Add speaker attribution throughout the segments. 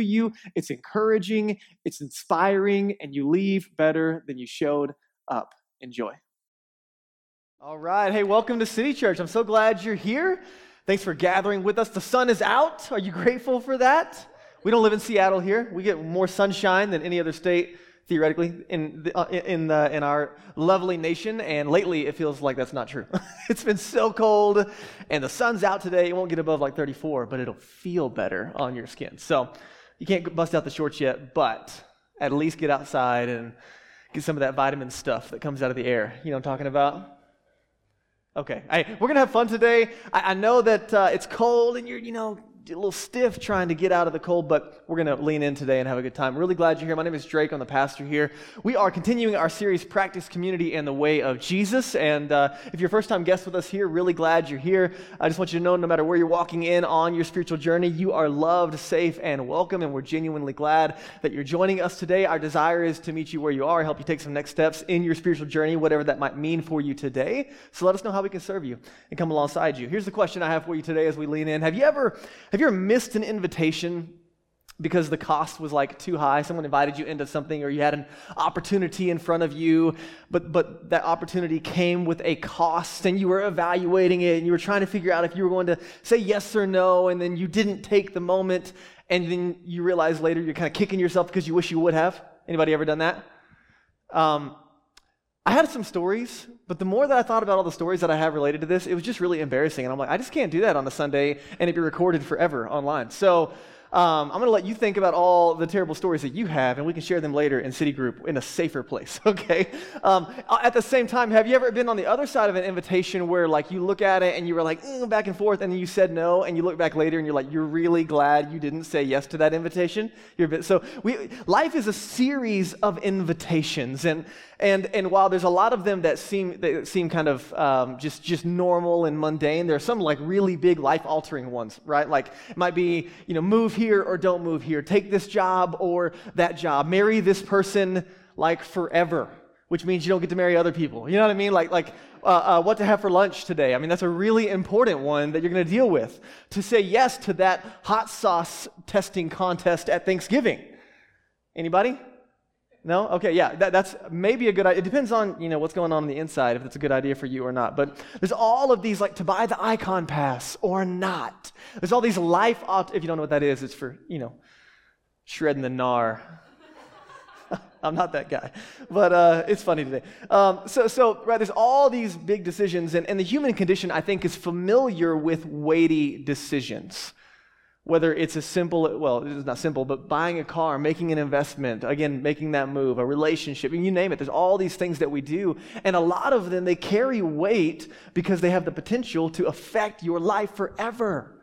Speaker 1: you, it's encouraging, it's inspiring, and you leave better than you showed up. Enjoy. All right. Hey, welcome to City Church. I'm so glad you're here. Thanks for gathering with us. The sun is out. Are you grateful for that? We don't live in Seattle here. We get more sunshine than any other state theoretically in the, uh, in the, in our lovely nation and lately it feels like that's not true it's been so cold and the sun's out today it won't get above like 34 but it'll feel better on your skin so you can't bust out the shorts yet but at least get outside and get some of that vitamin stuff that comes out of the air. You know i'm talking about? Okay, hey, we're gonna have fun today. I, I know that uh, it's cold and you're, you know, a little stiff trying to get out of the cold, but we're going to lean in today and have a good time. Really glad you're here. My name is Drake. I'm the pastor here. We are continuing our series, Practice Community and the Way of Jesus. And uh, if you're a first time guest with us here, really glad you're here. I just want you to know no matter where you're walking in on your spiritual journey, you are loved, safe, and welcome. And we're genuinely glad that you're joining us today. Our desire is to meet you where you are, help you take some next steps in your spiritual journey, whatever that might mean for you today. So let us know how we can serve you and come alongside you. Here's the question I have for you today as we lean in. Have you ever, have have you ever missed an invitation because the cost was like too high? Someone invited you into something or you had an opportunity in front of you, but, but that opportunity came with a cost and you were evaluating it and you were trying to figure out if you were going to say yes or no, and then you didn't take the moment and then you realize later you're kind of kicking yourself because you wish you would have. Anybody ever done that? Um, I had some stories, but the more that I thought about all the stories that I have related to this, it was just really embarrassing. And I'm like, I just can't do that on a Sunday and it'd be recorded forever online. So um, I'm going to let you think about all the terrible stories that you have, and we can share them later in City Group in a safer place, okay? Um, at the same time, have you ever been on the other side of an invitation where, like, you look at it and you were like, mm, back and forth, and then you said no, and you look back later and you're like, you're really glad you didn't say yes to that invitation? Bit, so we, life is a series of invitations, and, and, and while there's a lot of them that seem, that seem kind of um, just, just normal and mundane, there are some, like, really big life-altering ones, right? Like, it might be, you know, move here or don't move here, take this job or that job, marry this person like forever, which means you don't get to marry other people. You know what I mean? Like, like uh, uh, what to have for lunch today. I mean, that's a really important one that you're going to deal with. To say yes to that hot sauce testing contest at Thanksgiving. Anybody? No? Okay, yeah, that, that's maybe a good idea. It depends on, you know, what's going on on the inside, if it's a good idea for you or not. But there's all of these, like, to buy the Ikon Pass or not. There's all these life, opt- if you don't know what that is, it's for, you know, shredding the gnar. I'm not that guy, but uh, it's funny today. Um, so, so, right, there's all these big decisions, and, and the human condition, I think, is familiar with weighty decisions whether it's as simple, well, it's not simple, but buying a car, making an investment, again, making that move, a relationship, you name it. There's all these things that we do. And a lot of them, they carry weight because they have the potential to affect your life forever.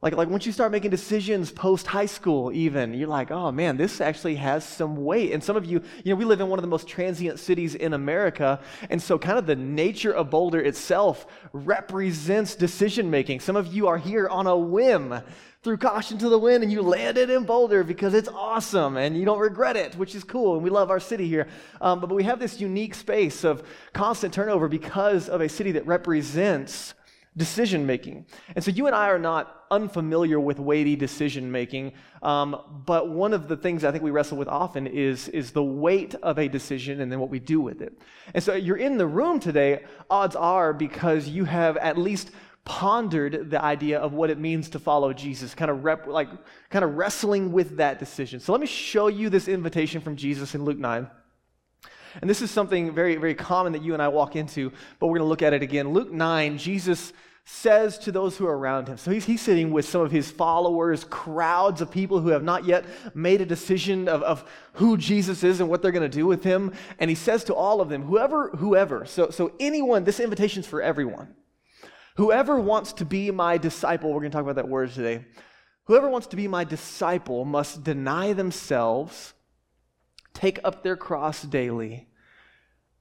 Speaker 1: Like, like once you start making decisions post high school, even, you're like, oh man, this actually has some weight. And some of you, you know, we live in one of the most transient cities in America. And so, kind of the nature of Boulder itself represents decision making. Some of you are here on a whim threw caution to the wind and you landed in Boulder because it's awesome and you don't regret it, which is cool. And we love our city here. Um, but, but we have this unique space of constant turnover because of a city that represents decision making. And so you and I are not unfamiliar with weighty decision making, um, but one of the things I think we wrestle with often is, is the weight of a decision and then what we do with it. And so you're in the room today, odds are because you have at least pondered the idea of what it means to follow Jesus, kind of rep, like kind of wrestling with that decision. So let me show you this invitation from Jesus in Luke 9. And this is something very, very common that you and I walk into, but we're going to look at it again. Luke 9, Jesus says to those who are around him. So he's, he's sitting with some of his followers, crowds of people who have not yet made a decision of, of who Jesus is and what they're going to do with him. And he says to all of them, whoever, whoever, so, so anyone, this invitation's for everyone. Whoever wants to be my disciple, we're going to talk about that word today. Whoever wants to be my disciple must deny themselves, take up their cross daily,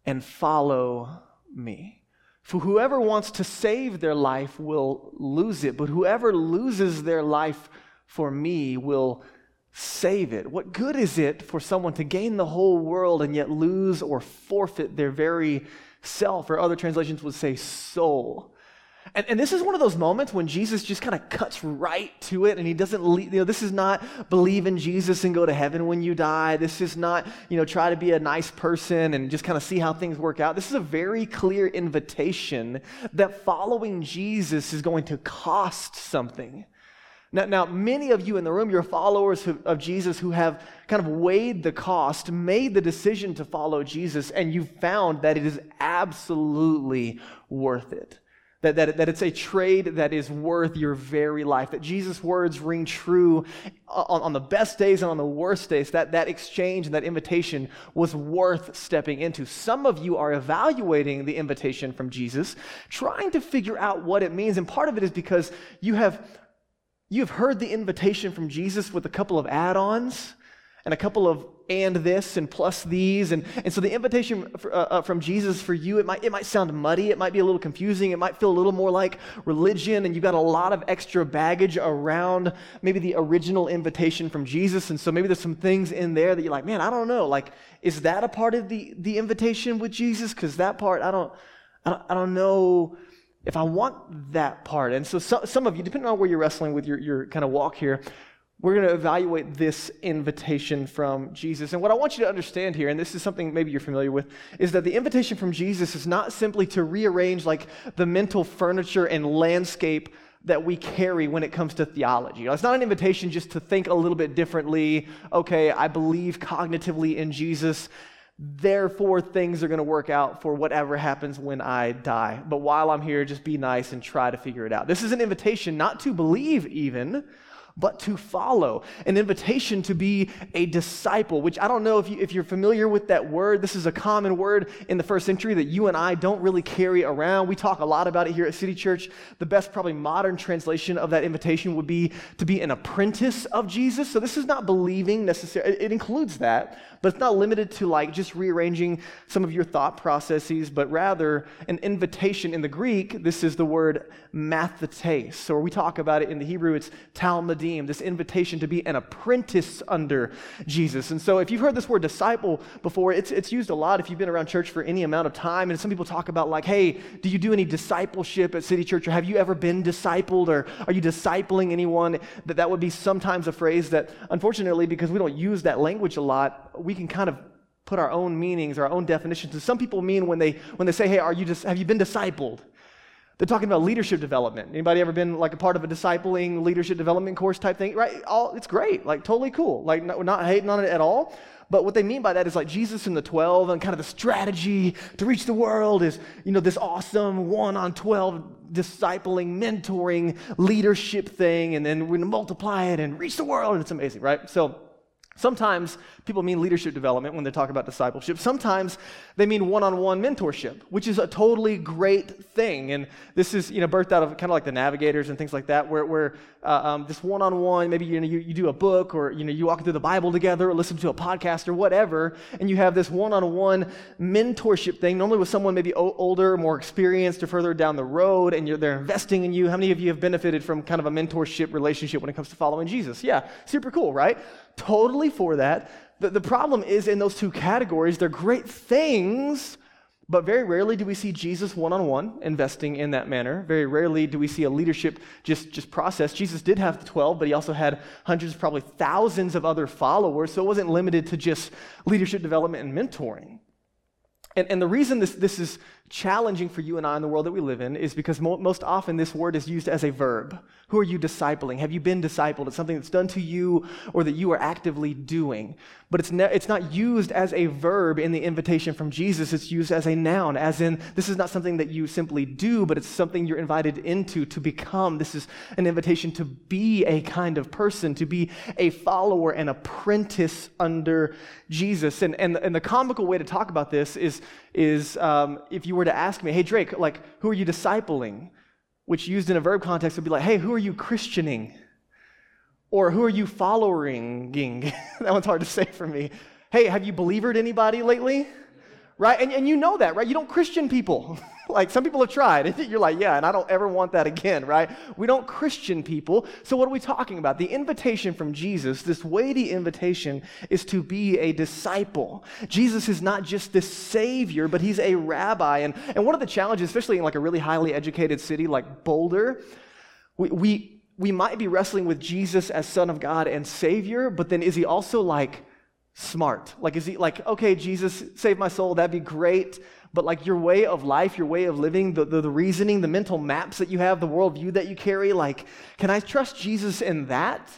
Speaker 1: and follow me. For whoever wants to save their life will lose it, but whoever loses their life for me will save it. What good is it for someone to gain the whole world and yet lose or forfeit their very self, or other translations would say soul? And, and, this is one of those moments when Jesus just kind of cuts right to it and he doesn't, leave, you know, this is not believe in Jesus and go to heaven when you die. This is not, you know, try to be a nice person and just kind of see how things work out. This is a very clear invitation that following Jesus is going to cost something. Now, now, many of you in the room, you're followers of Jesus who have kind of weighed the cost, made the decision to follow Jesus, and you've found that it is absolutely worth it. That, that, that it's a trade that is worth your very life. That Jesus' words ring true on, on the best days and on the worst days. That that exchange and that invitation was worth stepping into. Some of you are evaluating the invitation from Jesus, trying to figure out what it means. And part of it is because you have, you have heard the invitation from Jesus with a couple of add ons and a couple of and this and plus these. And, and so the invitation for, uh, uh, from Jesus for you, it might, it might sound muddy. It might be a little confusing. It might feel a little more like religion. And you've got a lot of extra baggage around maybe the original invitation from Jesus. And so maybe there's some things in there that you're like, man, I don't know. Like, is that a part of the, the invitation with Jesus? Because that part, I don't, I don't, I don't know if I want that part. And so, so, some of you, depending on where you're wrestling with your, your kind of walk here, we're going to evaluate this invitation from Jesus. And what I want you to understand here, and this is something maybe you're familiar with, is that the invitation from Jesus is not simply to rearrange like the mental furniture and landscape that we carry when it comes to theology. It's not an invitation just to think a little bit differently. Okay, I believe cognitively in Jesus. Therefore, things are going to work out for whatever happens when I die. But while I'm here, just be nice and try to figure it out. This is an invitation not to believe, even, but to follow. An invitation to be a disciple, which I don't know if, you, if you're familiar with that word. This is a common word in the first century that you and I don't really carry around. We talk a lot about it here at City Church. The best, probably modern translation of that invitation would be to be an apprentice of Jesus. So this is not believing necessarily, it includes that, but it's not limited to like just rearranging some of your thought processes, but rather an invitation in the Greek. This is the word mathetes, or we talk about it in the Hebrew, it's talmidim, this invitation to be an apprentice under Jesus. And so if you've heard this word disciple before, it's, it's used a lot if you've been around church for any amount of time. And some people talk about, like, hey, do you do any discipleship at City Church? Or have you ever been discipled? Or are you discipling anyone? That that would be sometimes a phrase that, unfortunately, because we don't use that language a lot, we can kind of put our own meanings, our own definitions. And some people mean when they when they say, "Hey, are you just have you been discipled?" They're talking about leadership development. Anybody ever been like a part of a discipling leadership development course type thing? Right? All it's great, like totally cool. Like not, hating on it at all. But what they mean by that is like Jesus and the 12 and kind of the strategy to reach the world is, you know, this awesome one on 12 discipling, mentoring, leadership thing. And then we're going to multiply it and reach the world. And it's amazing, right? So Sometimes people mean leadership development when they talk about discipleship. Sometimes they mean one-on-one mentorship, which is a totally great thing. And this is, you know, birthed out of kind of like the navigators and things like that, where, where uh, um, this one-on-one, maybe you, know, you, you do a book or, you know, you walk through the Bible together or listen to a podcast or whatever, and you have this one-on-one mentorship thing, normally with someone maybe older, more experienced or further down the road, and they're investing in you. How many of you have benefited from kind of a mentorship relationship when it comes to following Jesus? Yeah, super cool, right? Totally for that. The, the problem is in those two categories, they're great things, but very rarely do we see Jesus one on one investing in that manner. Very rarely do we see a leadership just, just process. Jesus did have the 12, but he also had hundreds, probably thousands of other followers, so it wasn't limited to just leadership development and mentoring. And, and the reason this, this is challenging for you and I in the world that we live in is because mo- most often this word is used as a verb. Who are you discipling? Have you been discipled? It's something that's done to you or that you are actively doing. But it's, ne- it's not used as a verb in the invitation from Jesus. It's used as a noun, as in, this is not something that you simply do, but it's something you're invited into to become. This is an invitation to be a kind of person, to be a follower, an apprentice under Jesus. And, and, and the comical way to talk about this is, is um, if you were to ask me, hey, Drake, like, who are you discipling? Which used in a verb context would be like, hey, who are you Christianing?
Speaker 2: Or who are you following? that one's hard to say for me. Hey, have you believered anybody lately? Right? And, and you know that, right? You don't Christian people. like some people have tried. You're like, yeah, and I don't ever want that again, right? We don't Christian people. So what are we talking about? The invitation from Jesus, this weighty invitation, is to be a disciple. Jesus is not just this savior, but he's a rabbi. And, and one of the challenges, especially in like a really highly educated city like Boulder, we, we, we might be wrestling with Jesus as Son of God and Savior, but then is he also like smart? Like, is he like, okay, Jesus, save my soul, that'd be great. But like your way of life, your way of living, the, the, the, reasoning, the mental maps that you have, the worldview that you carry, like, can I trust Jesus in that?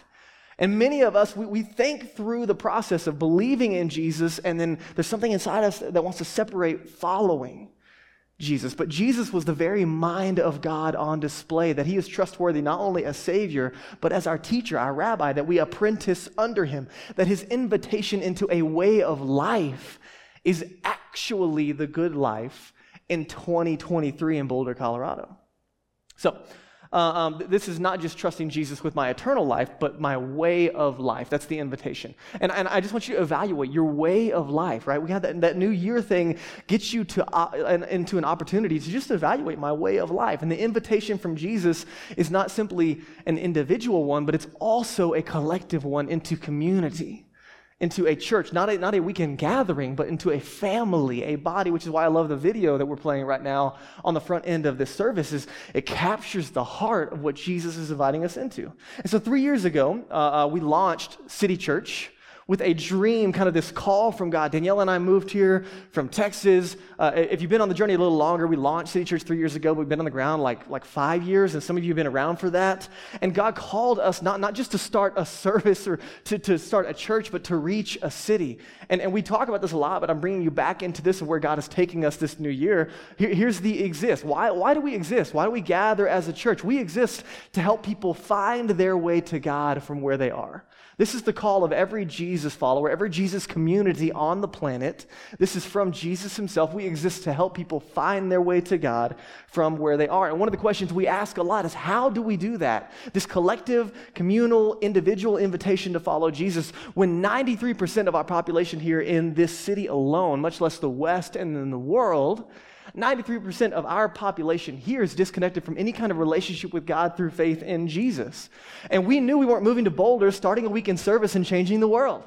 Speaker 2: And many of us, we, we think through the process of believing in Jesus, and then there's something inside us that wants to separate following. Jesus. But Jesus was the very mind of God on display, that he is trustworthy not only as Savior, but as our teacher, our rabbi, that we apprentice under him, that his invitation into a way of life is actually the good life in 2023 in Boulder, Colorado. So, uh, um, this is not just trusting Jesus with my eternal life, but my way of life. That's the invitation. And, and I just want you to evaluate your way of life, right? We had that, that new year thing gets you to, uh, an, into an opportunity to just evaluate my way of life. And the invitation from Jesus is not simply an individual one, but it's also a collective one into community into a church, not a, not a weekend gathering, but into a family, a body, which is why I love the video that we're playing right now on the front end of this service, is it captures the heart of what Jesus is inviting us into. And so three years ago, uh, uh, we launched City Church with a dream, kind of this call from God. Danielle and I moved here from Texas. Uh, if you've been on the journey a little longer, we launched City Church three years ago. We've been on the ground like, like five years, and some of you have been around for that. And God called us not, not just to start a service or to, to start a church, but to reach a city. And, and we talk about this a lot, but I'm bringing you back into this of where God is taking us this new year. Here, here's the exist. Why, why do we exist? Why do we gather as a church? We exist to help people find their way to God from where they are. This is the call of every Jesus follower, every Jesus community on the planet. This is from Jesus himself. We exist to help people find their way to God from where they are. And one of the questions we ask a lot is how do we do that? This collective, communal, individual invitation to follow Jesus when 93% of our population here in this city alone, much less the West and in the world, 93% of our population here is disconnected from any kind of relationship with God through faith in Jesus. And we knew we weren't moving to Boulder, starting a weekend service, and changing the world.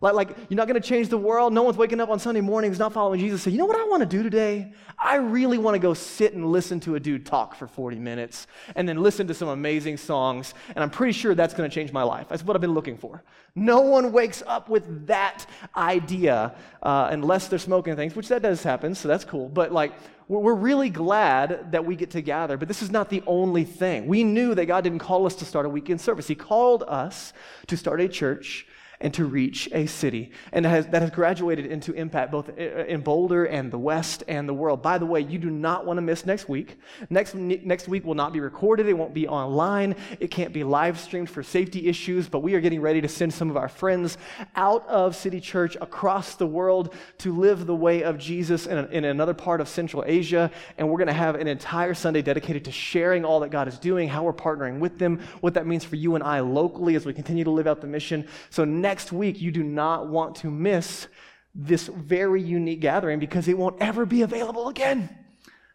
Speaker 2: Like, like you're not going to change the world. No one's waking up on Sunday mornings not following Jesus. Say, you know what I want to do today? I really want to go sit and listen to a dude talk for 40 minutes and then listen to some amazing songs. And I'm pretty sure that's going to change my life. That's what I've been looking for. No one wakes up with that idea uh, unless they're smoking things, which that does happen. So that's cool. But like, we're really glad that we get to gather, but this is not the only thing. We knew that God didn't call us to start a weekend service. He called us to start a church and to reach a city. And that has, that has graduated into impact both uh, uh, in Boulder and the West and the world. By the way, you do not want to miss next week. Next, next week will not be recorded, it won't be online, it can't be live streamed for safety issues, but we are getting ready to send some of our friends out of City Church across the world to live the way of Jesus in, a, in another part of Central Asia. And we're going to have an entire Sunday dedicated to sharing all that God is doing, how we're partnering with them, what that means for you and I locally as we continue to live out the mission. So, next week, you do not want to miss this very unique gathering because it won't ever be available again.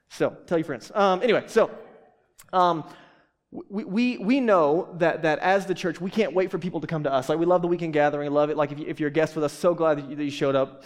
Speaker 2: So tell your friends. Um, anyway, so um, we, we, we know that, that as the church, we can't wait for people to come to us. Like, we love the weekend gathering, love it. Like, if, you, if you're a guest with us, so glad that you, that you showed up.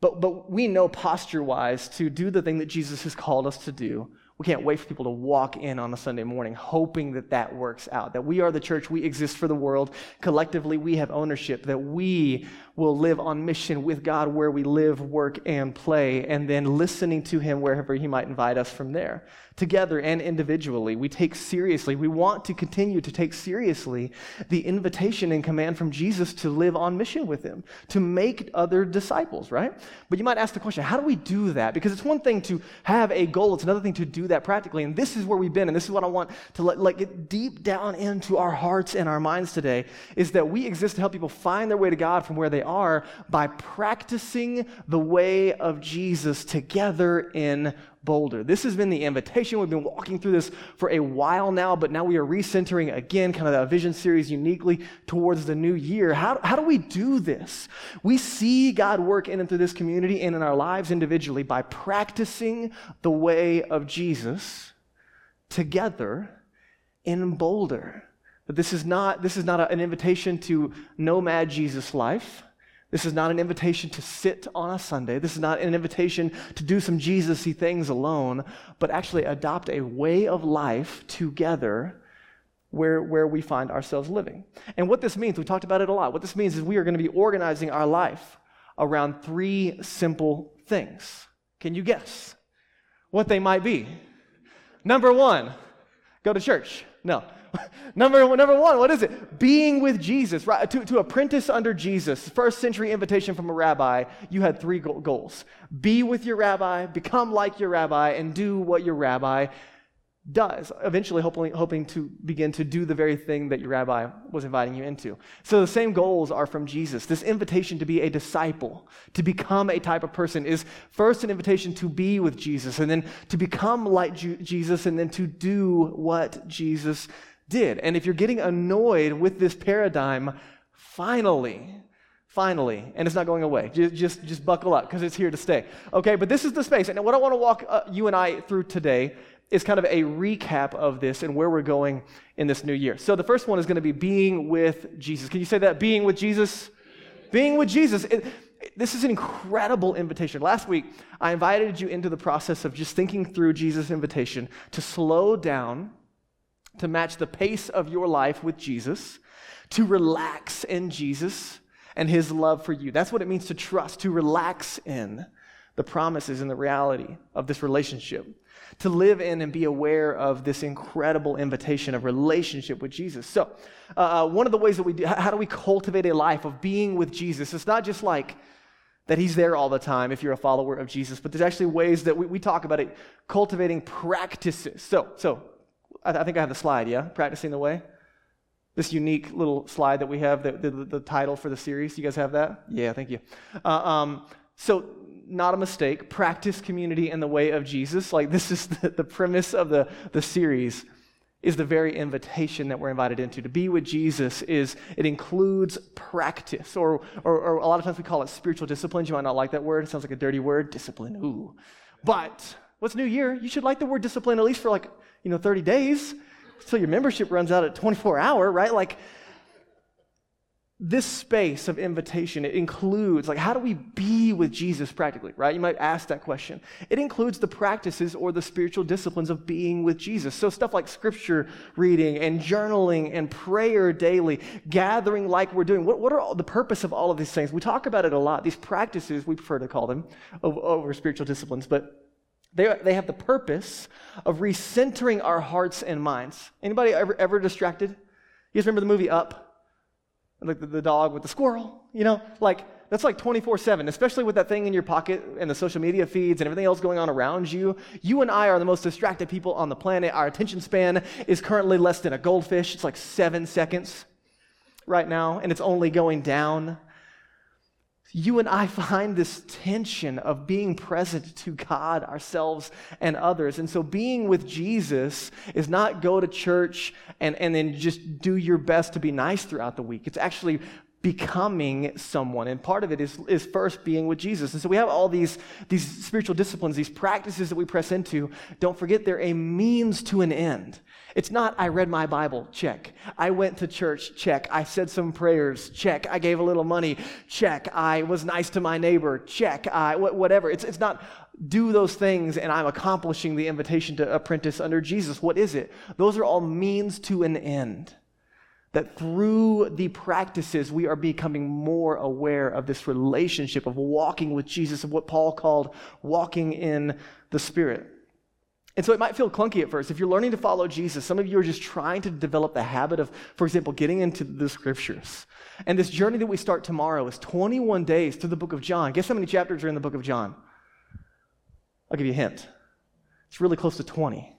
Speaker 2: But, but we know posture wise to do the thing that Jesus has called us to do we can't wait for people to walk in on a Sunday morning hoping that that works out. That we are the church, we exist for the world. Collectively, we have ownership, that we will live on mission with God where we live, work, and play, and then listening to Him wherever He might invite us from there. Together and individually, we take seriously, we want to continue to take seriously the invitation and command from Jesus to live on mission with Him, to make other disciples, right? But you might ask the question, how do we do that? Because it's one thing to have a goal, it's another thing to do that practically. And this is where we've been, and this is what I want to let, let get deep down into our hearts and our minds today, is that we exist to help people find their way to God from where they are by practicing the way of Jesus together in Boulder. This has been the invitation. We've been walking through this for a while now, but now we are recentering again, kind of that vision series uniquely towards the new year. How, how do we do this? We see God work in and through this community and in our lives individually by practicing the way of Jesus together in Boulder. But this is not, this is not a, an invitation to nomad Jesus life. This is not an invitation to sit on a Sunday. This is not an invitation to do some Jesus y things alone, but actually adopt a way of life together where, where we find ourselves living. And what this means, we talked about it a lot. What this means is we are going to be organizing our life around three simple things. Can you guess what they might be? Number one, go to church. No. number, number one, what is it? Being with Jesus, right? To, to apprentice under Jesus, first century invitation from a rabbi, you had three goals be with your rabbi, become like your rabbi, and do what your rabbi does, eventually hoping, hoping to begin to do the very thing that your rabbi was inviting you into. So the same goals are from Jesus. This invitation to be a disciple, to become a type of person, is first an invitation to be with Jesus, and then to become like Jesus, and then to do what Jesus did. And if you're getting annoyed with this paradigm, finally, finally, and it's not going away. Just, just, just buckle up because it's here to stay. Okay, but this is the space. And what I want to walk uh, you and I through today is kind of a recap of this and where we're going in this new year. So the first one is going to be being with Jesus. Can you say that? Being with Jesus? Being with Jesus. It, this is an incredible invitation. Last week, I invited you into the process of just thinking through Jesus' invitation to slow down, to match the pace of your life with Jesus, to relax in Jesus and his love for you. That's what it means to trust, to relax in the promises and the reality of this relationship to live in and be aware of this incredible invitation of relationship with Jesus. So, uh, uh, one of the ways that we do, how do we cultivate a life of being with Jesus? It's not just like that he's there all the time if you're a follower of Jesus, but there's actually ways that we, we talk about it, cultivating practices. So, so I, think I have the slide, yeah? Practicing the way. This unique little slide that we have, the, the, the title for the series. You guys have that? Yeah, thank you. Uh, um, so not a mistake. Practice community in the way of Jesus. Like, this is the, the premise of the, the series is the very invitation that we're invited into. To be with Jesus is, it includes practice, or, or, or, a lot of times we call it spiritual disciplines. You might not like that word. It sounds like a dirty word, discipline, ooh. But what's New Year? You should like the word discipline at least for like, you know, 30 days until your membership runs out at 24 hour, right? Like, this space of invitation it includes like how do we be with jesus practically right? You might ask that question. It includes the practices or the spiritual disciplines of being with jesus. So stuff like scripture reading and journaling and prayer daily gathering like we're doing. What, what are all, the purpose of all of these things? We talk about it a lot these practices we prefer to call them over, over spiritual disciplines but they, they have the purpose of recentering our hearts and minds. Anybody ever, ever distracted? You guys remember the movie up? Like the, the dog with the squirrel, you know, like that's like 24 7, especially with that thing in your pocket and the social media feeds and everything else going on around you. You and I are the most distracted people on the planet. Our attention span is currently less than a goldfish, it's like seven seconds right now, and it's only going down you and I find this tension of being present to God, ourselves, and others. And so being with Jesus is not go to church and, and then just do your best to be nice throughout the week. It's actually becoming someone. And part of it is, is first being with Jesus. And so we have all these, these spiritual disciplines, these practices that we press into. Don't forget they're a means to an end. It's not, I read my Bible, check. I went to church, check. I said some prayers, check. I gave a little money, check. I was nice to my neighbor, check. I, whatever. It's, it's not do those things and I'm accomplishing the invitation to apprentice under Jesus. What is it? Those are all means to an end. That through the practices, we are becoming more aware of this relationship of walking with Jesus, of what Paul called walking in the Spirit. And so it might feel clunky at first. If you're learning to follow Jesus, some of you are just trying to develop the habit of, for example, getting into the scriptures. And this journey that we start tomorrow is 21 days through the book of John. Guess how many chapters are in the book of John? I'll give you a hint. It's really close to 20.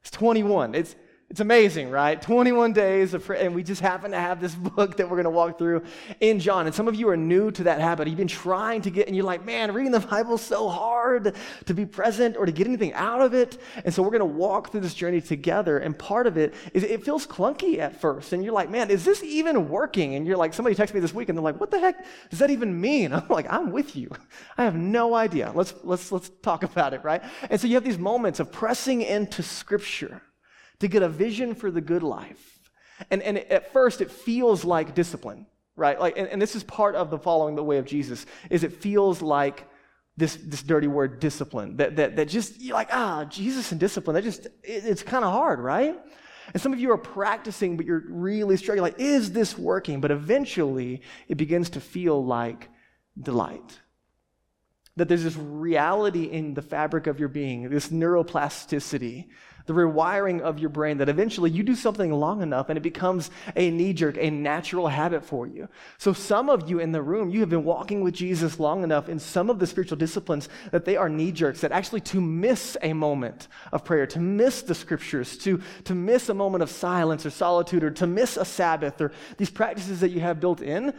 Speaker 2: It's 21. It's, It's amazing, right? 21 days of and we just happen to have this book that we're going to walk through in John. And some of you are new to that habit. You've been trying to get, and you're like, man, reading the Bible is so hard to be present or to get anything out of it. And so we're going to walk through this journey together. And part of it is it feels clunky at first. And you're like, man, is this even working? And you're like, somebody texted me this week, and they're like, what the heck does that even mean? I'm like, I'm with you. I have no idea. Let's let's let's talk about it, right? And so you have these moments of pressing into Scripture to get a vision for the good life. And, and at first, it feels like discipline, right? Like, and, and this is part of the following the way of Jesus, is it feels like this, this dirty word discipline that, that, that just you're like ah jesus and discipline that just it, it's kind of hard right and some of you are practicing but you're really struggling like is this working but eventually it begins to feel like delight that there's this reality in the fabric of your being this neuroplasticity the rewiring of your brain that eventually you do something long enough and it becomes a knee jerk, a natural habit for you. So, some of you in the room, you have been walking with Jesus long enough in some of the spiritual disciplines that they are knee jerks, that actually to miss a moment of prayer, to miss the scriptures, to, to miss a moment of silence or solitude, or to miss a Sabbath, or these practices that you have built in,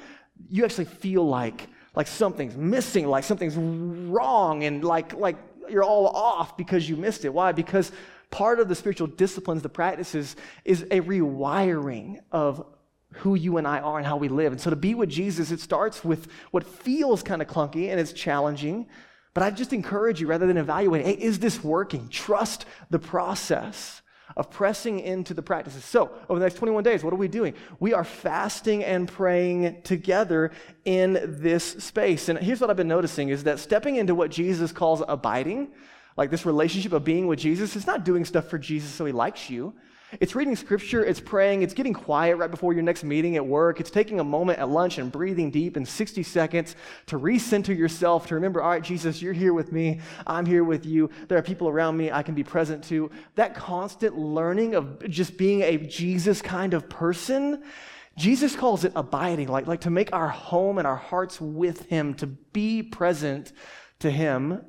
Speaker 2: you actually feel like like something's missing, like something's wrong, and like like you're all off because you missed it. Why? Because part of the spiritual disciplines, the practices, is a rewiring of who you and I are and how we live. And so to be with Jesus, it starts with what feels kind of clunky and it's challenging. But I just encourage you, rather than evaluate, hey, is this working? Trust the process of pressing into the practices. So, over the next 21 days, what are we doing? We are fasting and praying together in this space. And here's what I've been noticing is that stepping into what Jesus calls abiding, like this relationship of being with Jesus, it's not doing stuff for Jesus so he likes you. It's reading scripture, it's praying, it's getting quiet right before your next meeting at work, it's taking a moment at lunch and breathing deep in 60 seconds to recenter yourself, to remember, all right, Jesus, you're here with me, I'm here with you, there are people around me I can be present to. That constant learning of just being a Jesus kind of person, Jesus calls it abiding, like, like to make our home and our hearts with Him, to be present to Him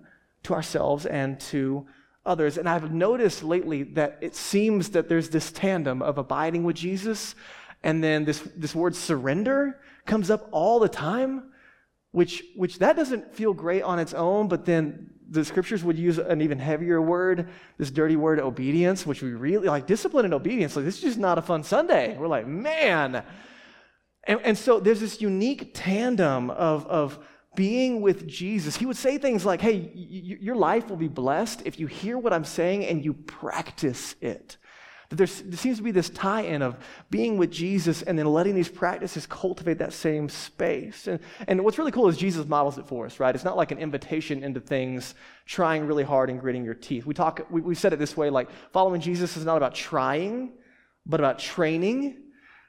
Speaker 2: to ourselves and to others. And I've noticed lately that it seems that there's this tandem of abiding with Jesus and then this, this word surrender comes up all the time, which, which that doesn't feel great on its own, but then the scriptures would use an even heavier word, this dirty word obedience, which we really like discipline and obedience. Like, this is just not a fun Sunday. We're like, man. And, and so there's this unique tandem of, of being with Jesus, he would say things like, Hey, your life will be blessed if you hear what I'm saying and you practice it. That there seems to be this tie in of being with Jesus and then letting these practices cultivate that same space. And, and what's really cool is Jesus models it for us, right? It's not like an invitation into things, trying really hard and gritting your teeth. We talk, we, we said it this way like, following Jesus is not about trying, but about training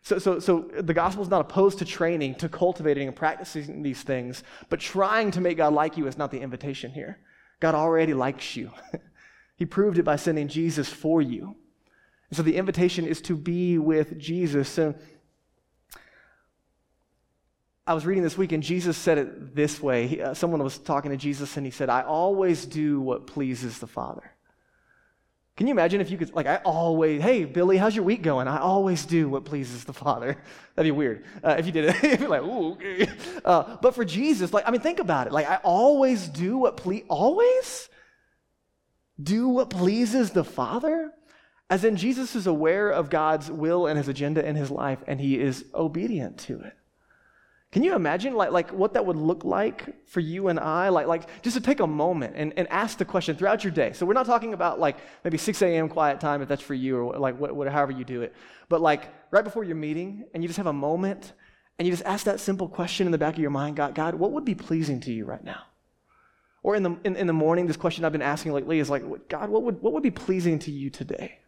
Speaker 2: so, so, so the gospel is not opposed to training, to cultivating and practicing these things, but trying to make God like you is not the invitation here. God already likes you. he proved it by sending Jesus for you. And so the invitation is to be with Jesus. So I was reading this week, and Jesus said it this way. He, uh, someone was talking to Jesus, and he said, I always do what pleases the Father. Can you imagine if you could, like, I always, hey, Billy, how's your week going? I always do what pleases the Father. That'd be weird uh, if you did it. You'd be like, ooh, okay. Uh, but for Jesus, like, I mean, think about it. Like, I always do what please, always do what pleases the Father? As in, Jesus is aware of God's will and his agenda in his life, and he is obedient to it. Can you imagine like, like what that would look like for you and I? Like, like just to take a moment and, and ask the question throughout your day. So we're not talking about like maybe 6 a.m. quiet time if that's for you or like what, what, however you do it. But like right before your meeting and you just have a moment and you just ask that simple question in the back of your mind, God, God, what would be pleasing to you right now? Or in the, in, in the morning, this question I've been asking lately is like, God, what would, what would be pleasing to you today?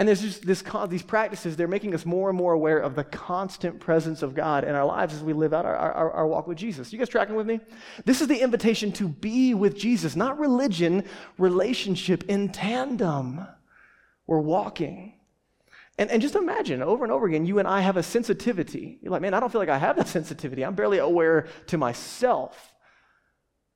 Speaker 2: And there's just this, these practices, they're making us more and more aware of the constant presence of God in our lives as we live out our, our, our, walk with Jesus. You guys tracking with me? This is the invitation to be with Jesus, not religion, relationship in tandem. We're walking. And, and just imagine over and over again, you and I have a sensitivity. You're like, man, I don't feel like I have that sensitivity. I'm barely aware to myself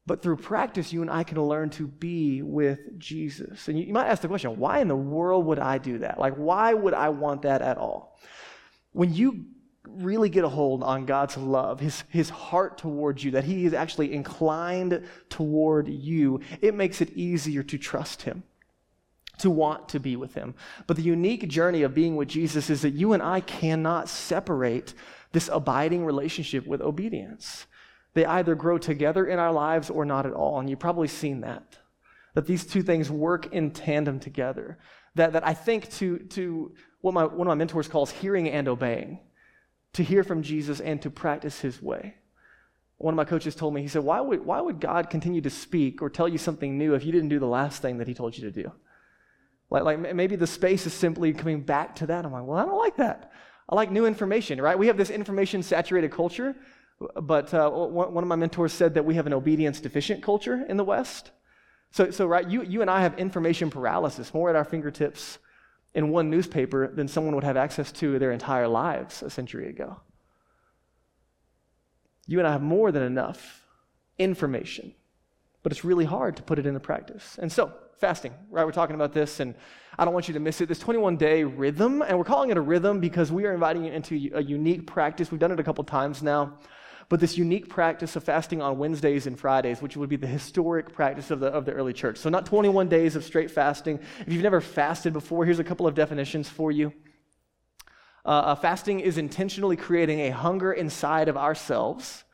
Speaker 2: But through practice, you and I can learn to be with Jesus. And you, might ask the question why in the world would I do that? Like, why would I want that at all? When you really get a hold on God's love, his, his heart towards you, that He is actually inclined toward you, it makes it easier to trust Him, to want to be with Him. But the unique journey of being with Jesus is that you and I cannot separate this abiding relationship with obedience. They either grow together in our lives or not at all. And you've probably seen that. That these two things work in tandem together. That, that I think to, to what my, one of my mentors calls hearing and obeying, to hear from Jesus and to practice his way. One of my coaches told me, he said, why would, why would God continue to speak or tell you something new if you didn't do the last thing that he told you to do? Like, like maybe the space is simply coming back to that. I'm like, well, I don't like that. I like new information, right? We have this information saturated culture but uh, one of my mentors said that we have an obedience deficient culture in the West. So, so right, you, you and I have information paralysis more at our fingertips in one newspaper than someone would have access to their entire lives a century ago. You and I have more than enough information, but it's really hard to put it into practice. And so, fasting, right? We're talking about this, and I don't want you to miss it. This 21 day rhythm, and we're calling it a rhythm because we are inviting you into a unique practice. We've done it a couple times now but this unique practice of fasting on Wednesdays and Fridays, which would be the historic practice of the, of the early church. So, not 21 days of straight fasting. If you've never fasted before, here's a couple of definitions for you. Uh, uh, fasting is intentionally creating a hunger inside of ourselves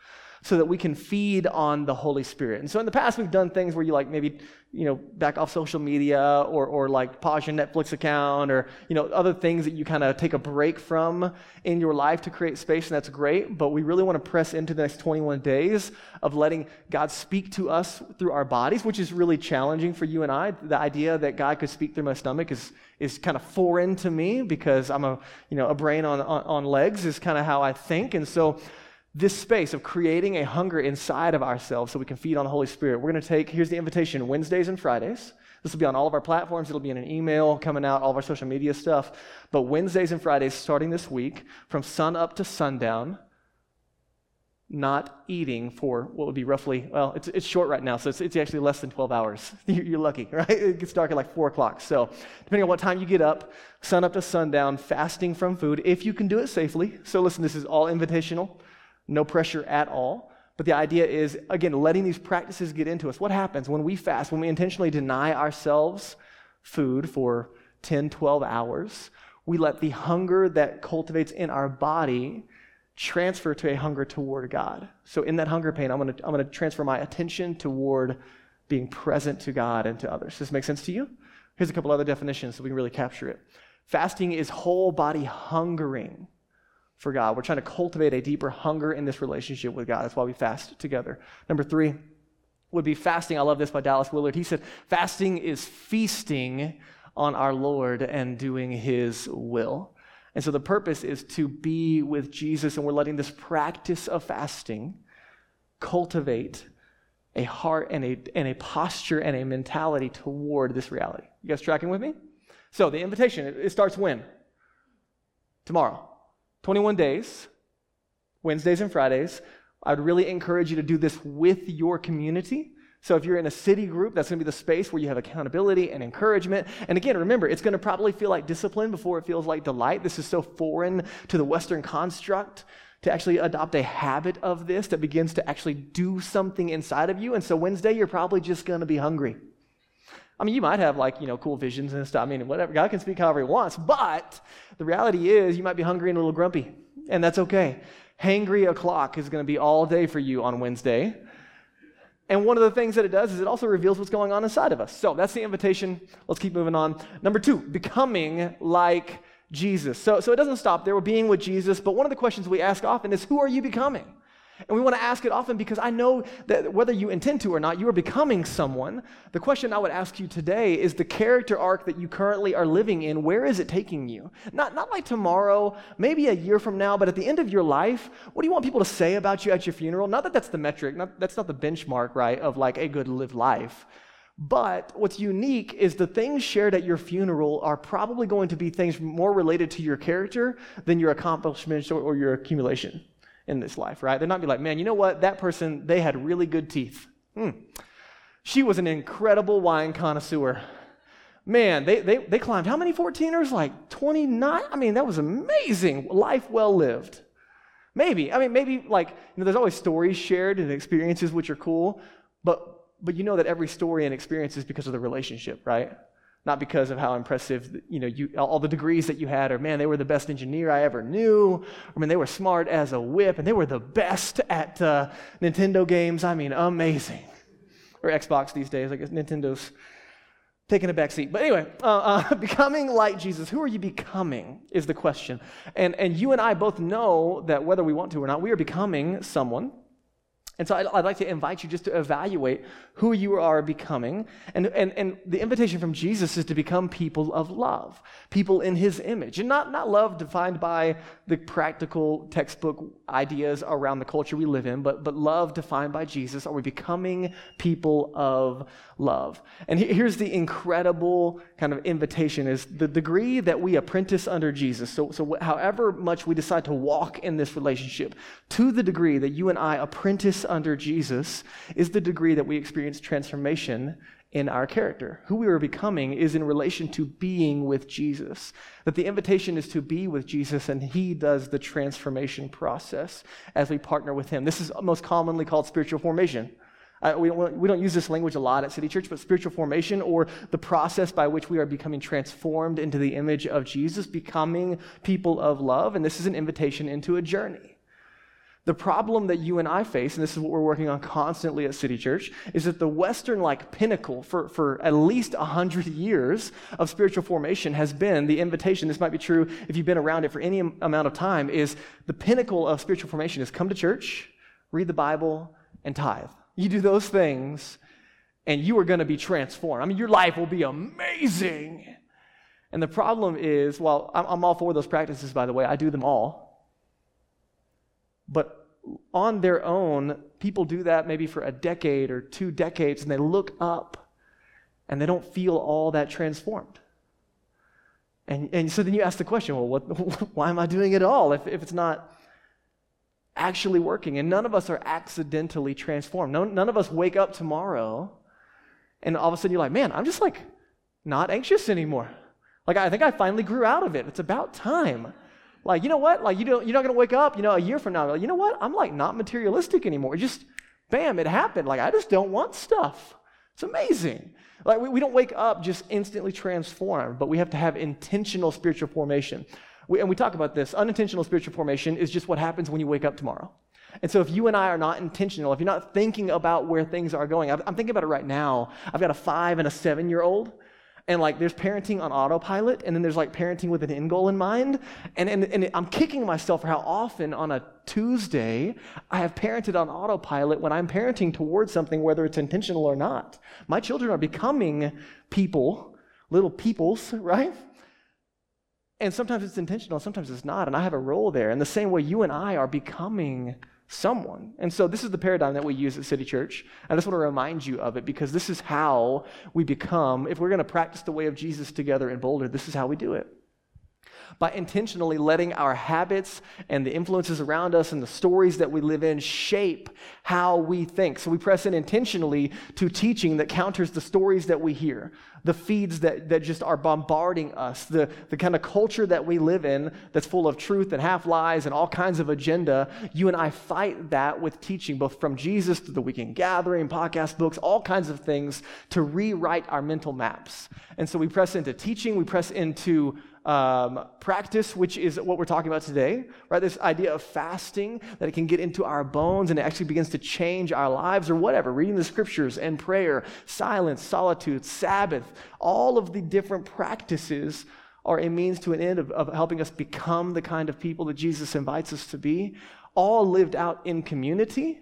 Speaker 2: so that we can feed on the Holy Spirit. And so in the past, we've done things where you like maybe, you know, back off social media or, or like pause your Netflix account or, you know, other things that you kind of take a break from in your life to create space, and that's great. But we really want to press into the next 21 days of letting God speak to us through our bodies, which is really challenging for you and I. The idea that God could speak through my stomach is, is kind of foreign to me because I'm a, you know, a brain on, on, on legs is kind of how I think. And so this space of creating a hunger inside of ourselves so we can feed on the Holy Spirit. We're going to take, here's the invitation Wednesdays and Fridays. This will be on all of our platforms. It'll be in an email coming out, all of our social media stuff. But Wednesdays and Fridays, starting this week, from sun up to sundown, not eating for what would be roughly, well, it's, it's short right now, so it's, it's actually less than 12 hours. You're lucky, right? It gets dark at like 4 o'clock. So, depending on what time you get up, sun up to sundown, fasting from food, if you can do it safely. So, listen, this is all invitational no pressure at all. But the idea is, again, letting these practices get into us. What happens when we fast, when we intentionally deny ourselves food for 10, 12 hours? We let the hunger that cultivates in our body transfer to a hunger toward God. So in that hunger pain, I'm going to I'm going to transfer my attention toward being present to God and to others. Does this make sense to you? Here's a couple other definitions so we can really capture it. Fasting is whole body hungering for God. We're trying to cultivate a deeper hunger in this relationship with God. That's why we fast together. Number three would be fasting. I love this by Dallas Willard. He said, Fasting is feasting on our Lord and doing his will. And so the purpose is to be with Jesus, and we're letting this practice of fasting cultivate a heart and a, and a posture and a mentality toward this reality. You guys tracking with me? So the invitation, it, starts when? Tomorrow. 21 days, Wednesdays and Fridays. I would really encourage you to do this with your community. So if you're in a city group, that's going to be the space where you have accountability and encouragement. And again, remember, it's going to probably feel like discipline before it feels like delight. This is so foreign to the Western construct to actually adopt a habit of this that begins to actually do something inside of you. And so Wednesday, you're probably just going to be hungry. I mean, you might have like, you know, cool visions and stuff. I mean, whatever. God can speak however he wants. But the reality is, you might be hungry and a little grumpy. And that's okay. Hangry o'clock is going to be all day for you on Wednesday. And one of the things that it does is it also reveals what's going on inside of us. So that's the invitation. Let's keep moving on. Number two, becoming like Jesus. So, so it doesn't stop there. We're being with Jesus. But one of the questions we ask often is, who are you becoming? And we want to ask it often because I know that whether you intend to or not, you are becoming someone. The question I would ask you today is the character arc that you currently are living in, where is it taking you? Not, not like tomorrow, maybe a year from now, but at the end of your life, what do you want people to say about you at your funeral? Not that that's the metric, not, that's not the benchmark, right, of like a good lived life. But what's unique is the things shared at your funeral are probably going to be things more related to your character than your accomplishments or, or your accumulation in this life, right? They're not be like, man, you know what? That person, they had really good teeth. Hmm. She was an incredible wine connoisseur. Man, they, they, they climbed how many 14ers? Like 29? I mean, that was amazing. Life well lived. Maybe. I mean, maybe like, you know, there's always stories shared and experiences which are cool, but, but you know that every story and experience is because of the relationship, right? Not because of how impressive, you know, you, all the degrees that you had, or man, they were the best engineer I ever knew, i mean they were smart as a whip, and they were the best at uh, Nintendo games. I mean, amazing. Or Xbox these days, I guess Nintendo's taking a back seat. But anyway, uh, uh, becoming like Jesus. Who are you becoming is the question. And, and you and I both know that whether we want to or not, we are becoming someone. And so I'd, I'd, like to invite you just to evaluate who you are becoming. And, and, and the invitation from Jesus is to become people of love, people in his image. And not, not love defined by the practical textbook ideas around the culture we live in, but, but love defined by Jesus. Are we becoming people of love? And here's the incredible kind of invitation is the degree that we apprentice under Jesus. So, so however much we decide to walk in this relationship, to the degree that you and I apprentice under Jesus is the degree that we experience transformation in our character. Who we are becoming is in relation to being with Jesus. That the invitation is to be with Jesus, and He does the transformation process as we partner with Him. This is most commonly called spiritual formation. Uh, we, don't, we don't use this language a lot at City Church, but spiritual formation or the process by which we are becoming transformed into the image of Jesus, becoming people of love. And this is an invitation into a journey. The problem that you and I face, and this is what we're working on constantly at City Church, is that the Western like pinnacle for, for at least 100 years of spiritual formation has been the invitation. This might be true if you've been around it for any amount of time, is the pinnacle of spiritual formation is come to church, read the Bible, and tithe. You do those things, and you are going to be transformed. I mean, your life will be amazing. And the problem is, well, I'm all for those practices, by the way, I do them all. But on their own, people do that maybe for a decade or two decades, and they look up and they don't feel all that transformed. And, and so then you ask the question well, what, why am I doing it all if, if it's not actually working? And none of us are accidentally transformed. No, none of us wake up tomorrow and all of a sudden you're like, man, I'm just like not anxious anymore. Like, I think I finally grew out of it. It's about time. Like, you know what? Like, you don't, you're not going to wake up, you know, a year from now, like, you know what? I'm like not materialistic anymore. just, bam, it happened. Like, I just don't want stuff. It's amazing. Like, we, we don't wake up just instantly transformed, but we have to have intentional spiritual formation. We, and we talk about this. Unintentional spiritual formation is just what happens when you wake up tomorrow. And so, if you and I are not intentional, if you're not thinking about where things are going, I'm thinking about it right now. I've got a five and a seven year old and like there's parenting on autopilot and then there's like parenting with an end goal in mind. And, and, and i'm kicking myself for how often on a tuesday i have parented on autopilot when i'm parenting towards something whether it's intentional or not. My children are becoming people little peoples right? And sometimes it's intentional sometimes it's not and i have a role there. In the same way you and i are becoming someone. And so this is the paradigm that we use at City Church. I just want to remind you of it because this is how we become, if we're going to practice the way of Jesus together in Boulder, this is how we do it by intentionally letting our habits and the influences around us and the stories that we live in shape how we think. So we press in intentionally to teaching that counters the stories that we hear, the feeds that, that just are bombarding us, the, the kind of culture that we live in that's full of truth and half lies and all kinds of agenda. You and I fight that with teaching, both from Jesus to the weekend gathering, podcast books, all kinds of things to rewrite our mental maps. And so we press into teaching, we press into um, practice, which is what we're talking about today, right? This idea of fasting, that it can get into our bones and it actually begins to change our lives or whatever. Reading the scriptures and prayer, silence, solitude, Sabbath, all of the different practices are a means to an end of, of helping us become the kind of people that Jesus invites us to be, all lived out in community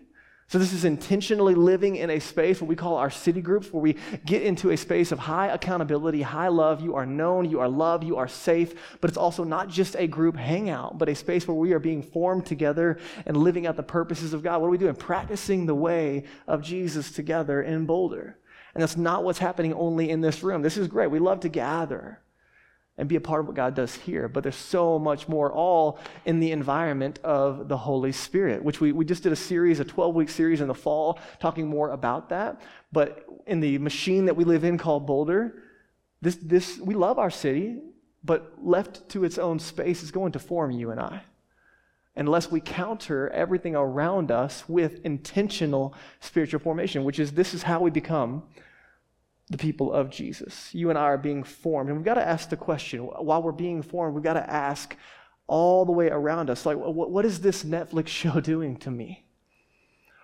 Speaker 2: so, this is intentionally living in a space, what we call our city groups, where we get into a space of high accountability, high love. You are known, you are loved, you are safe. But it's also not just a group hangout, but a space where we are being formed together and living out the purposes of God. What are we doing? Practicing the way of Jesus together in Boulder. And that's not what's happening only in this room. This is great. We love to gather. And be a part of what God does here. But there's so much more, all in the environment of the Holy Spirit, which we, we just did a series, a 12 week series in the fall, talking more about that. But in the machine that we live in called Boulder, this, this, we love our city, but left to its own space is going to form you and I. Unless we counter everything around us with intentional spiritual formation, which is this is how we become the people of Jesus. You and I are being formed. And we've got to ask the question while we're being formed, we've got to ask all the way around us like, what is this Netflix show doing to me?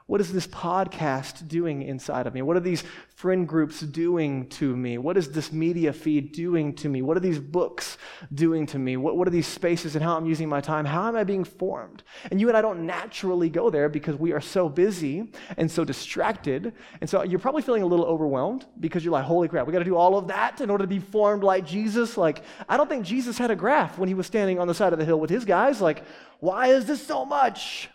Speaker 2: What is this podcast doing inside of me? What are these friend groups doing to me? What is this media feed doing to me? What are these books doing to me? What, what are these spaces and how I'm using my time? How am I being formed? And you and I don't naturally go there because we are so busy and so distracted. And so you're probably feeling a little overwhelmed because you're like, holy crap, we got to do all of that in order to be formed like Jesus. Like, I don't think Jesus had a graph when he was standing on the side of the hill with his guys. Like, why is this so much?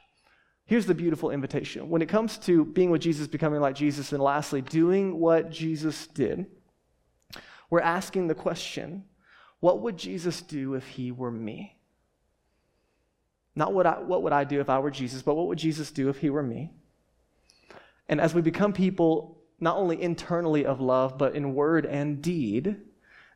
Speaker 2: Here's the beautiful invitation. When it comes to being with Jesus, becoming like Jesus, and lastly, doing what Jesus did, we're asking the question what would Jesus do if he were me? Not what, I, what would I do if I were Jesus, but what would Jesus do if he were me? And as we become people, not only internally of love, but in word and deed,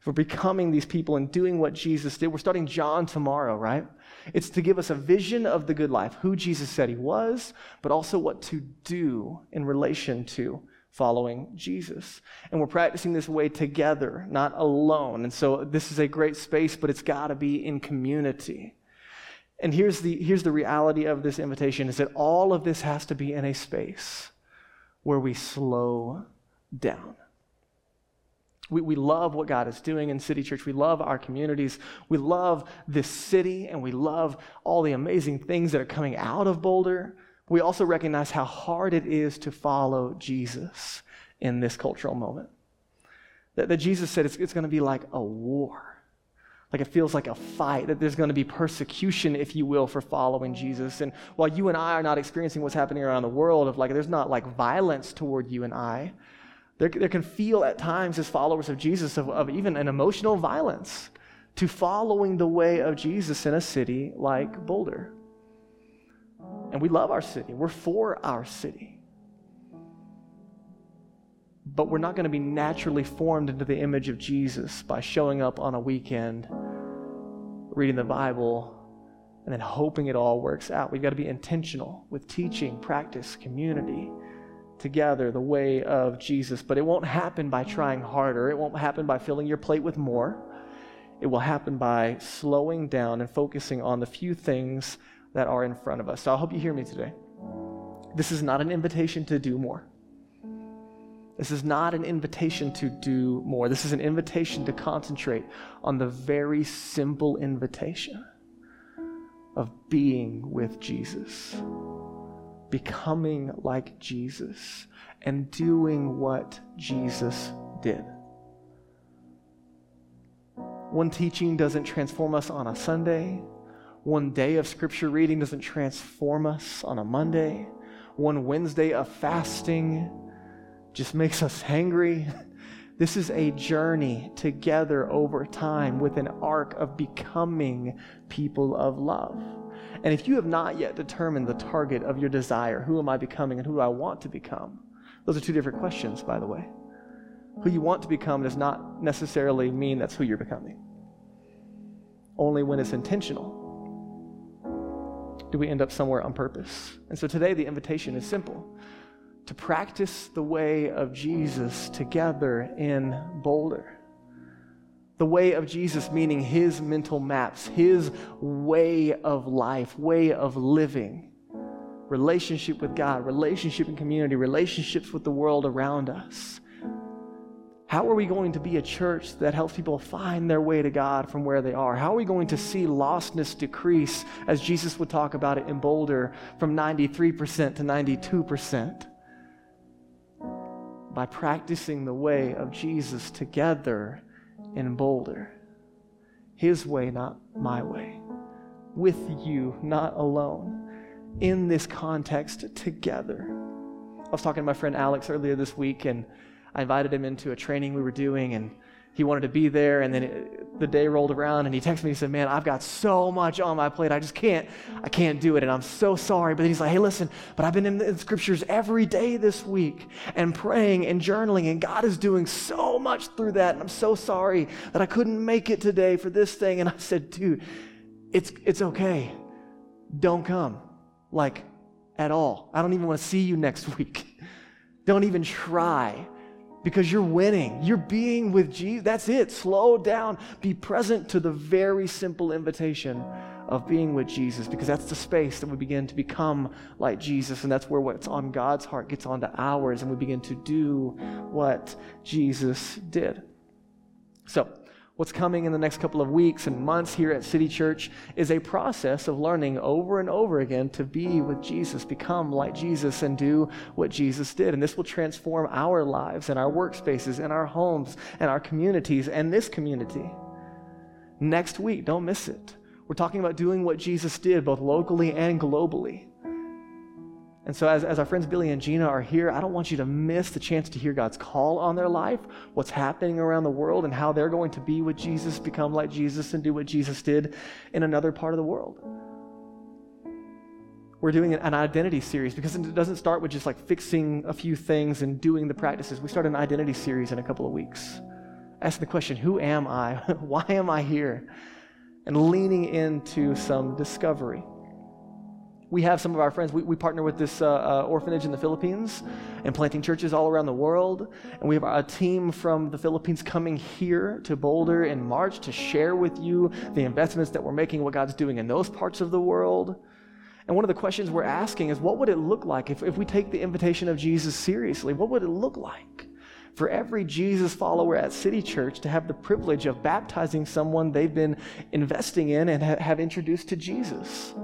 Speaker 2: we're becoming these people and doing what Jesus did, we're starting John tomorrow, right? It's to give us a vision of the good life, who Jesus said he was, but also what to do in relation to following Jesus. And we're practicing this way together, not alone. And so this is a great space, but it's got to be in community. And here's the, here's the reality of this invitation is that all of this has to be in a space where we slow down. We, we love what God is doing in City Church. We love our communities. We love this city, and we love all the amazing things that are coming out of Boulder. We also recognize how hard it is to follow Jesus in this cultural moment. That, that Jesus said it's, it's going to be like a war. Like it feels like a fight, that there's going to be persecution, if you will, for following Jesus. And while you and I are not experiencing what's happening around the world, of like there's not like violence toward you and I, there, there can feel at times, as followers of Jesus, of, of even an emotional violence to following the way of Jesus in a city like Boulder. And we love our city, we're for our city. But we're not going to be naturally formed into the image of Jesus by showing up on a weekend, reading the Bible, and then hoping it all works out. We've got to be intentional with teaching, practice, community together the way of Jesus. But it won't happen by trying harder, it won't happen by filling your plate with more. It will happen by slowing down and focusing on the few things that are in front of us. So I hope you hear me today. This is not an invitation to do more. This is not an invitation to do more. This is an invitation to concentrate on the very simple invitation of being with Jesus becoming like Jesus and doing what Jesus did. One teaching doesn't transform us on a Sunday. One day of scripture reading doesn't transform us on a Monday. One Wednesday of fasting just makes us hangry. This is a journey together over time with an arc of becoming people of love. And if you have not yet determined the target of your desire, who am I becoming and who do I want to become? Those are two different questions, by the way. Who you want to become does not necessarily mean that's who you're becoming. Only when it's intentional do we end up somewhere on purpose. And so today the invitation is simple to practice the way of Jesus together in Boulder the way of Jesus, meaning his mental maps, his way of life, way of living, relationship with God, relationship in community, relationships with the world around us. How are we going to be a church that helps people find their way to God from where they are? How are we going to see lostness decrease, as Jesus would talk about it in Boulder, from 93% to 92%? By practicing the way of Jesus together in Boulder. His way, not my way. With you, not alone. In this context, together. I was talking to my friend Alex earlier this week, and I invited him into a training we were doing, and he wanted to be there. And then it, the day rolled around and he texted me he said man i've got so much on my plate i just can't i can't do it and i'm so sorry. But he's like hey listen but i've been in the scriptures every day this week and praying and journaling and god is doing so much through that and i'm so sorry that i couldn't make it today for this thing. And i said dude it's it's okay. Don't come like at all. I don't even want to see you next week. Don't even try because you're winning. You're being with Jesus. That's it. Slow down. Be present to the very simple invitation of being with Jesus because that's the space that we begin to become like Jesus. And that's where what's on God's heart gets onto ours and we begin to do what Jesus did. So, what's coming in the next couple of weeks and months here at City Church is a process of learning over and over again to be with Jesus, become like Jesus, and do what Jesus did. And this will transform our lives and our workspaces and our homes and our communities and this community. Next week, don't miss it. We're talking about doing what Jesus did, both locally and globally. And so, as, as our friends Billy and Gina are here, I don't want you to miss the chance to hear God's call on their life, what's happening around the world, and how they're going to be with Jesus, become like Jesus, and do what Jesus did in another part of the world. We're doing an identity series because it doesn't start with just like fixing a few things and doing the practices. We start an identity series in a couple of weeks. Asking the question, who am I? Why am I here? And leaning into some discovery we have some of our friends, we, we partner with this uh, uh, orphanage in the Philippines and planting churches all around the world. And we have a team from the Philippines coming here to Boulder in March to share with you the investments that we're making, what God's doing in those parts of the world. And one of the questions we're asking is what would it look like if, if we take the invitation of Jesus seriously? What would it look like? for every Jesus follower at City Church to have the privilege of baptizing someone they've been investing in and ha- have introduced to Jesus.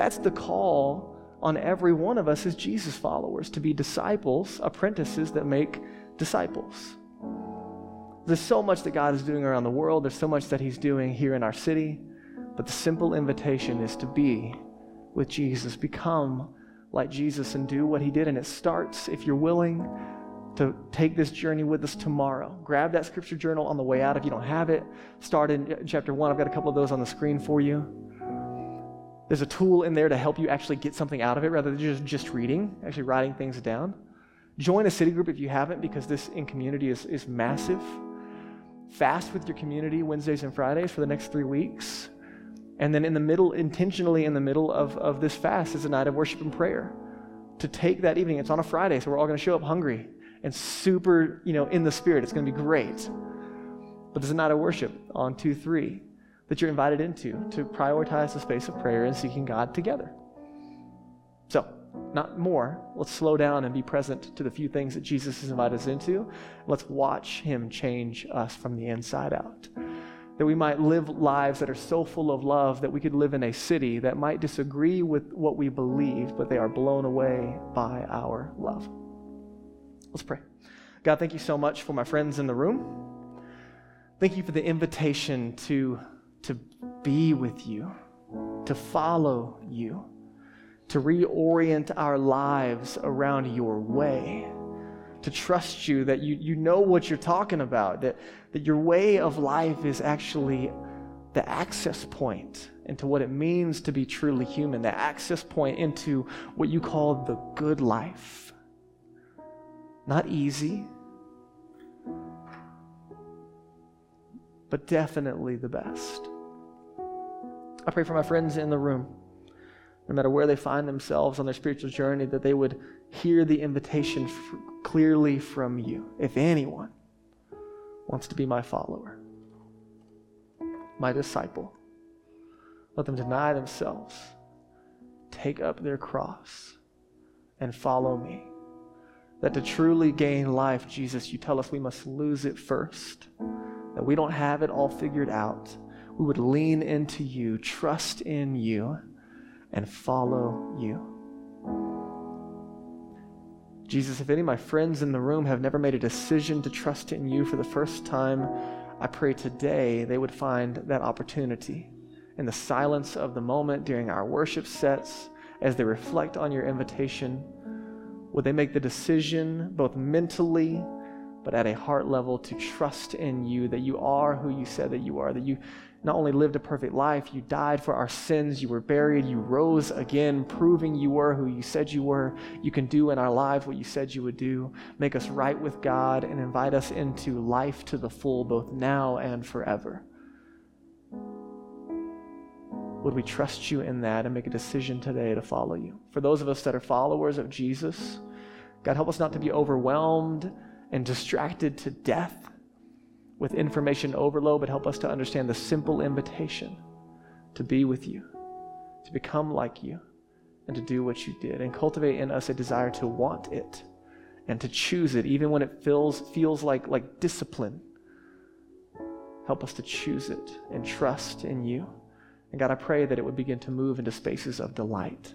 Speaker 2: That's the call on every one of us as Jesus followers to be disciples, apprentices that make disciples. There's so much that God is doing around the world, there's so much that He's doing here in our city, but the simple invitation is to be with Jesus, become like Jesus and do what He did. And it starts, if you're willing, to take this journey with us tomorrow. Grab that scripture journal on the way out if you don't have it. Start in chapter one. I've got a couple of those on the screen for you. There's a tool in there to help you actually get something out of it rather than just, just reading, actually writing things down. Join a city group if you haven't, because this in community is, is massive. Fast with your community Wednesdays and Fridays for the next three weeks. And then in the middle, intentionally in the middle of, of this fast, is a night of worship and prayer. To take that evening, it's on a Friday, so we're all going to show up hungry and super, you know, in the spirit. It's going to be great. But there's a night of worship on 2 3 that you're invited into to prioritize the space of prayer and seeking God together. So, not more. Let's slow down and be present to the few things that Jesus has invited us into. Let's watch Him change us from the inside out. That we might live lives that are so full of love that we could live in a city that might disagree with what we believe, but they are blown away by our love. Let's pray. God, thank you so much for my friends in the room. Thank you for the invitation to to be with you, to follow you, to reorient our lives around your way, to trust you that you, you know what you're talking about, that, that your way of life is actually the access point into what it means to be truly human, the access point into what you call the good life. Not easy, but definitely the best. I pray for my friends in the room, no matter where they find themselves on their spiritual journey, that they would hear the invitation f- clearly from you. If anyone wants to be my follower, my disciple, let them deny themselves, take up their cross, and follow me. That to truly gain life, Jesus, you tell us we must lose it first, that we don't have it all figured out we would lean into you, trust in you, and follow you. Jesus, if any of my friends in the room have never made a decision to trust in you for the first time, I pray today they would find that opportunity in the silence of the moment during our worship sets as they reflect on your invitation. Would they make the decision, both mentally, but at a heart level to trust in you that you are who you said that you are, that you not only lived a perfect life, you died for our sins, you were buried, you rose again, proving you were who you said you were. You can do in our lives what you said you would do, make us right with God, and invite us into life to the full, both now and forever. Would we trust you in that and make a decision today to follow you? For those of us that are followers of Jesus, God, help us not to be overwhelmed and distracted to death with information overload, but help us to understand the simple invitation to be with you, to become like you, and to do what you did, and cultivate in us a desire to want it and to choose it, even when it feels, feels like, like discipline. Help us to choose it and trust in you. And God, I pray that it would begin to move into spaces of delight.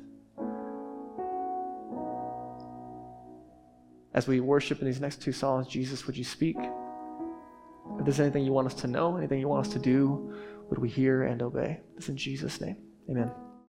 Speaker 2: As we worship in these next two songs, Jesus, would you speak? If there's anything you want us to know, anything you want us to do, would we hear and obey? This in Jesus' name. Amen.